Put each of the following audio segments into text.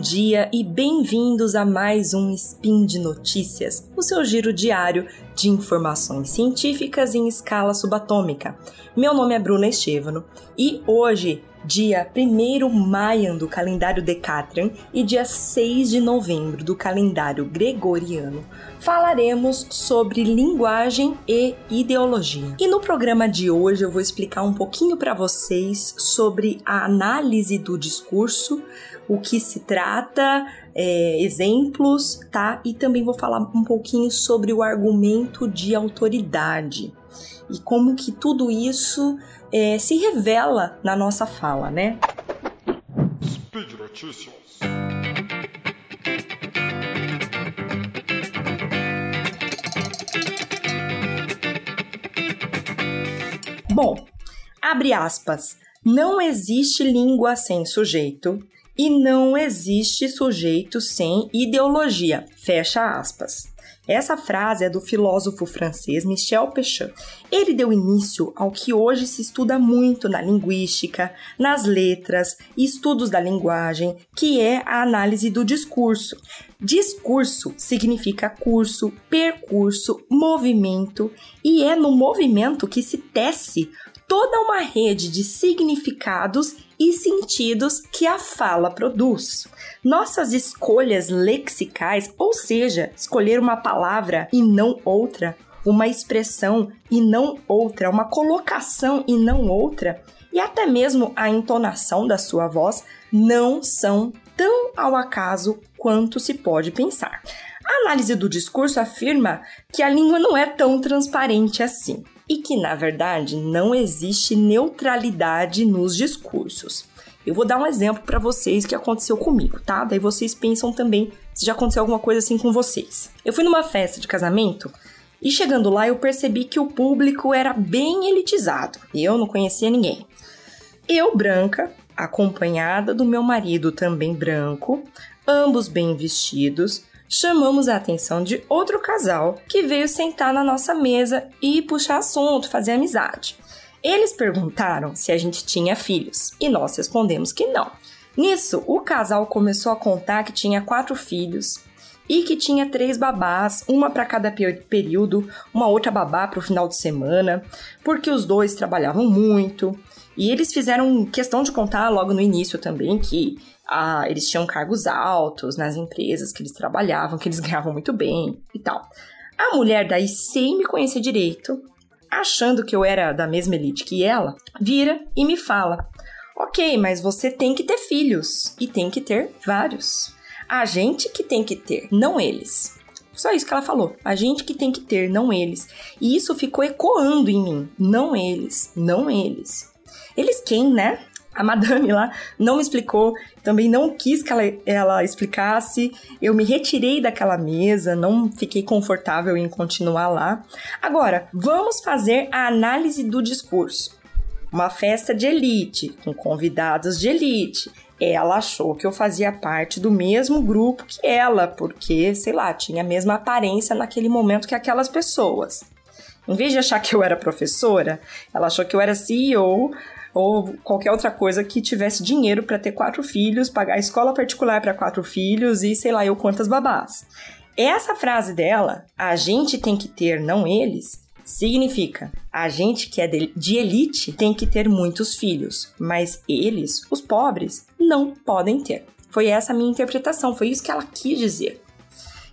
dia e bem-vindos a mais um Spin de Notícias, o seu giro diário de informações científicas em escala subatômica. Meu nome é Bruna Estevano e hoje, dia 1 Maio do calendário Decatrian e dia 6 de novembro do calendário Gregoriano, falaremos sobre linguagem e ideologia. E no programa de hoje eu vou explicar um pouquinho para vocês sobre a análise do discurso o que se trata, é, exemplos, tá? E também vou falar um pouquinho sobre o argumento de autoridade e como que tudo isso é, se revela na nossa fala, né? Speed Notícias. Bom, abre aspas. Não existe língua sem sujeito e não existe sujeito sem ideologia. Fecha aspas. Essa frase é do filósofo francês Michel Pechat. Ele deu início ao que hoje se estuda muito na linguística, nas letras estudos da linguagem, que é a análise do discurso. Discurso significa curso, percurso, movimento, e é no movimento que se tece toda uma rede de significados e sentidos que a fala produz. Nossas escolhas lexicais, ou seja, escolher uma palavra e não outra, uma expressão e não outra, uma colocação e não outra, e até mesmo a entonação da sua voz não são tão ao acaso quanto se pode pensar. A análise do discurso afirma que a língua não é tão transparente assim e que, na verdade, não existe neutralidade nos discursos. Eu vou dar um exemplo para vocês que aconteceu comigo, tá? Daí vocês pensam também se já aconteceu alguma coisa assim com vocês. Eu fui numa festa de casamento e chegando lá eu percebi que o público era bem elitizado. Eu não conhecia ninguém. Eu, branca, acompanhada do meu marido também branco, ambos bem vestidos, chamamos a atenção de outro casal que veio sentar na nossa mesa e puxar assunto, fazer amizade. Eles perguntaram se a gente tinha filhos e nós respondemos que não. Nisso, o casal começou a contar que tinha quatro filhos e que tinha três babás, uma para cada período, uma outra babá para o final de semana, porque os dois trabalhavam muito. E eles fizeram questão de contar logo no início também que ah, eles tinham cargos altos nas empresas que eles trabalhavam, que eles ganhavam muito bem e tal. A mulher, daí, sem me conhecer direito, achando que eu era da mesma elite que ela, vira e me fala: Ok, mas você tem que ter filhos e tem que ter vários. A gente que tem que ter, não eles. Só isso que ela falou. A gente que tem que ter, não eles. E isso ficou ecoando em mim. Não eles, não eles. Eles quem, né? A madame lá não me explicou, também não quis que ela, ela explicasse. Eu me retirei daquela mesa, não fiquei confortável em continuar lá. Agora, vamos fazer a análise do discurso. Uma festa de elite, com convidados de elite. Ela achou que eu fazia parte do mesmo grupo que ela, porque, sei lá, tinha a mesma aparência naquele momento que aquelas pessoas. Em vez de achar que eu era professora, ela achou que eu era CEO ou qualquer outra coisa que tivesse dinheiro para ter quatro filhos, pagar escola particular para quatro filhos e sei lá eu quantas babás. Essa frase dela, a gente tem que ter, não eles, significa a gente que é de elite tem que ter muitos filhos, mas eles, os pobres, não podem ter. Foi essa a minha interpretação, foi isso que ela quis dizer.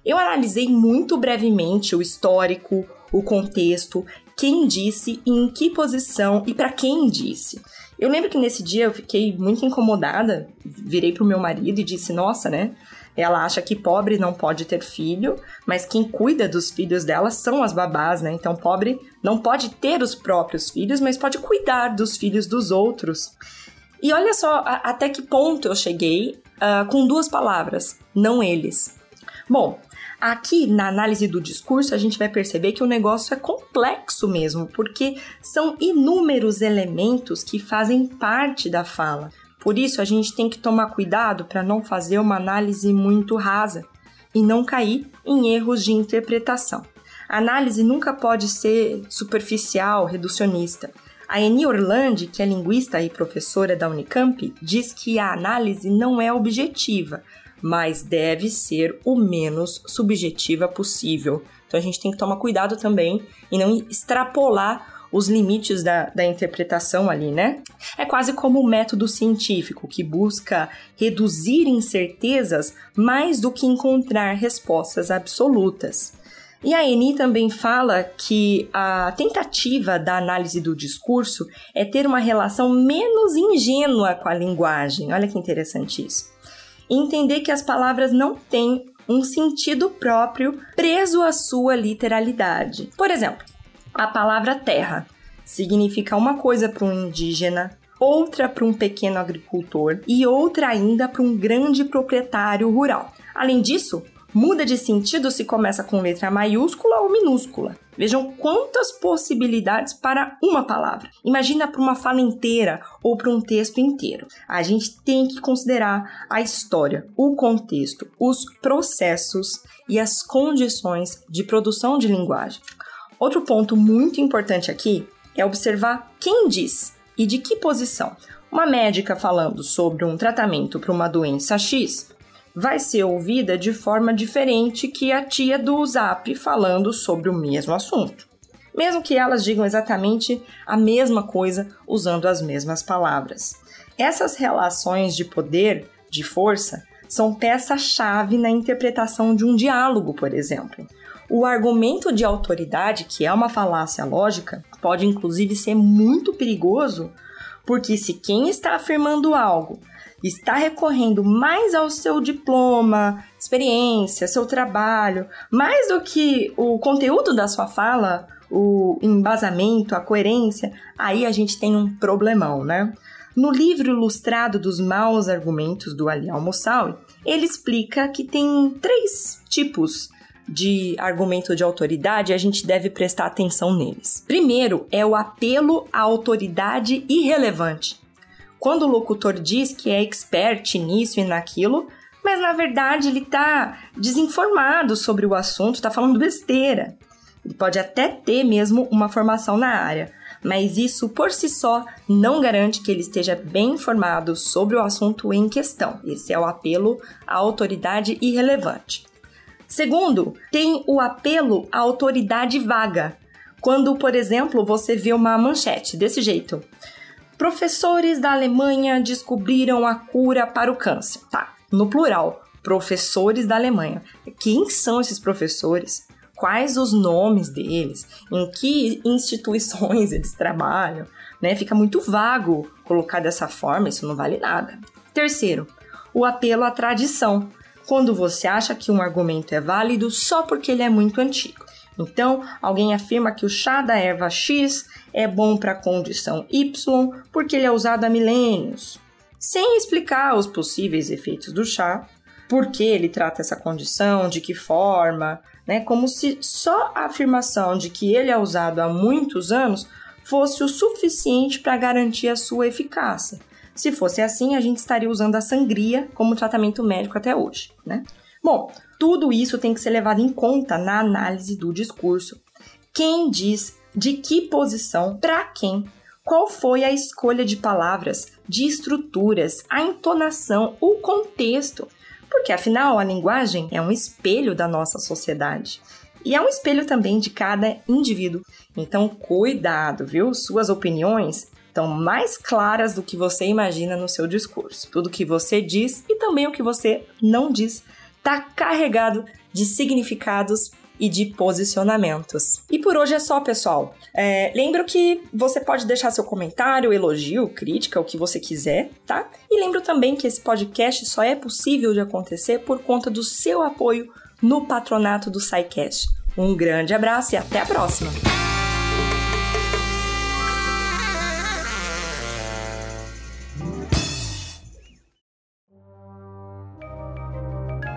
Eu analisei muito brevemente o histórico, o contexto quem disse, em que posição e para quem disse. Eu lembro que nesse dia eu fiquei muito incomodada, virei pro meu marido e disse: Nossa, né? Ela acha que pobre não pode ter filho, mas quem cuida dos filhos dela são as babás, né? Então, pobre não pode ter os próprios filhos, mas pode cuidar dos filhos dos outros. E olha só a, até que ponto eu cheguei uh, com duas palavras: não eles. Bom, Aqui na análise do discurso, a gente vai perceber que o negócio é complexo mesmo, porque são inúmeros elementos que fazem parte da fala. Por isso, a gente tem que tomar cuidado para não fazer uma análise muito rasa e não cair em erros de interpretação. A análise nunca pode ser superficial, reducionista. A Eni Orlandi, que é linguista e professora da Unicamp, diz que a análise não é objetiva, mas deve ser o menos subjetiva possível. Então a gente tem que tomar cuidado também e não extrapolar os limites da, da interpretação ali, né? É quase como o método científico que busca reduzir incertezas mais do que encontrar respostas absolutas. E a Eni também fala que a tentativa da análise do discurso é ter uma relação menos ingênua com a linguagem. Olha que interessante isso. Entender que as palavras não têm um sentido próprio preso à sua literalidade. Por exemplo, a palavra terra significa uma coisa para um indígena, outra para um pequeno agricultor e outra ainda para um grande proprietário rural. Além disso, muda de sentido se começa com letra maiúscula ou minúscula. Vejam quantas possibilidades para uma palavra. Imagina para uma fala inteira ou para um texto inteiro. A gente tem que considerar a história, o contexto, os processos e as condições de produção de linguagem. Outro ponto muito importante aqui é observar quem diz e de que posição. Uma médica falando sobre um tratamento para uma doença X vai ser ouvida de forma diferente que a tia do Zap falando sobre o mesmo assunto. Mesmo que elas digam exatamente a mesma coisa usando as mesmas palavras. Essas relações de poder, de força, são peça-chave na interpretação de um diálogo, por exemplo. O argumento de autoridade, que é uma falácia lógica, pode inclusive ser muito perigoso, porque se quem está afirmando algo está recorrendo mais ao seu diploma, experiência, seu trabalho, mais do que o conteúdo da sua fala, o embasamento, a coerência, aí a gente tem um problemão, né? No livro ilustrado dos maus argumentos do Ali Almoçal, ele explica que tem três tipos de argumento de autoridade, a gente deve prestar atenção neles. Primeiro é o apelo à autoridade irrelevante. Quando o locutor diz que é expert nisso e naquilo, mas na verdade ele está desinformado sobre o assunto, está falando besteira. Ele pode até ter mesmo uma formação na área, mas isso por si só não garante que ele esteja bem informado sobre o assunto em questão. Esse é o apelo à autoridade irrelevante. Segundo, tem o apelo à autoridade vaga. Quando, por exemplo, você vê uma manchete desse jeito: Professores da Alemanha descobriram a cura para o câncer. Tá, no plural, professores da Alemanha. Quem são esses professores? Quais os nomes deles? Em que instituições eles trabalham? Né? Fica muito vago colocar dessa forma, isso não vale nada. Terceiro, o apelo à tradição quando você acha que um argumento é válido só porque ele é muito antigo. Então, alguém afirma que o chá da erva X é bom para a condição Y porque ele é usado há milênios, sem explicar os possíveis efeitos do chá, por que ele trata essa condição, de que forma, né? Como se só a afirmação de que ele é usado há muitos anos fosse o suficiente para garantir a sua eficácia. Se fosse assim, a gente estaria usando a sangria como tratamento médico até hoje, né? Bom, tudo isso tem que ser levado em conta na análise do discurso. Quem diz de que posição, para quem, qual foi a escolha de palavras, de estruturas, a entonação, o contexto. Porque afinal a linguagem é um espelho da nossa sociedade. E é um espelho também de cada indivíduo. Então, cuidado, viu? Suas opiniões estão mais claras do que você imagina no seu discurso. Tudo que você diz e também o que você não diz está carregado de significados e de posicionamentos. E por hoje é só, pessoal. É, lembro que você pode deixar seu comentário, elogio, crítica, o que você quiser, tá? E lembro também que esse podcast só é possível de acontecer por conta do seu apoio no patronato do SciCast. Um grande abraço e até a próxima!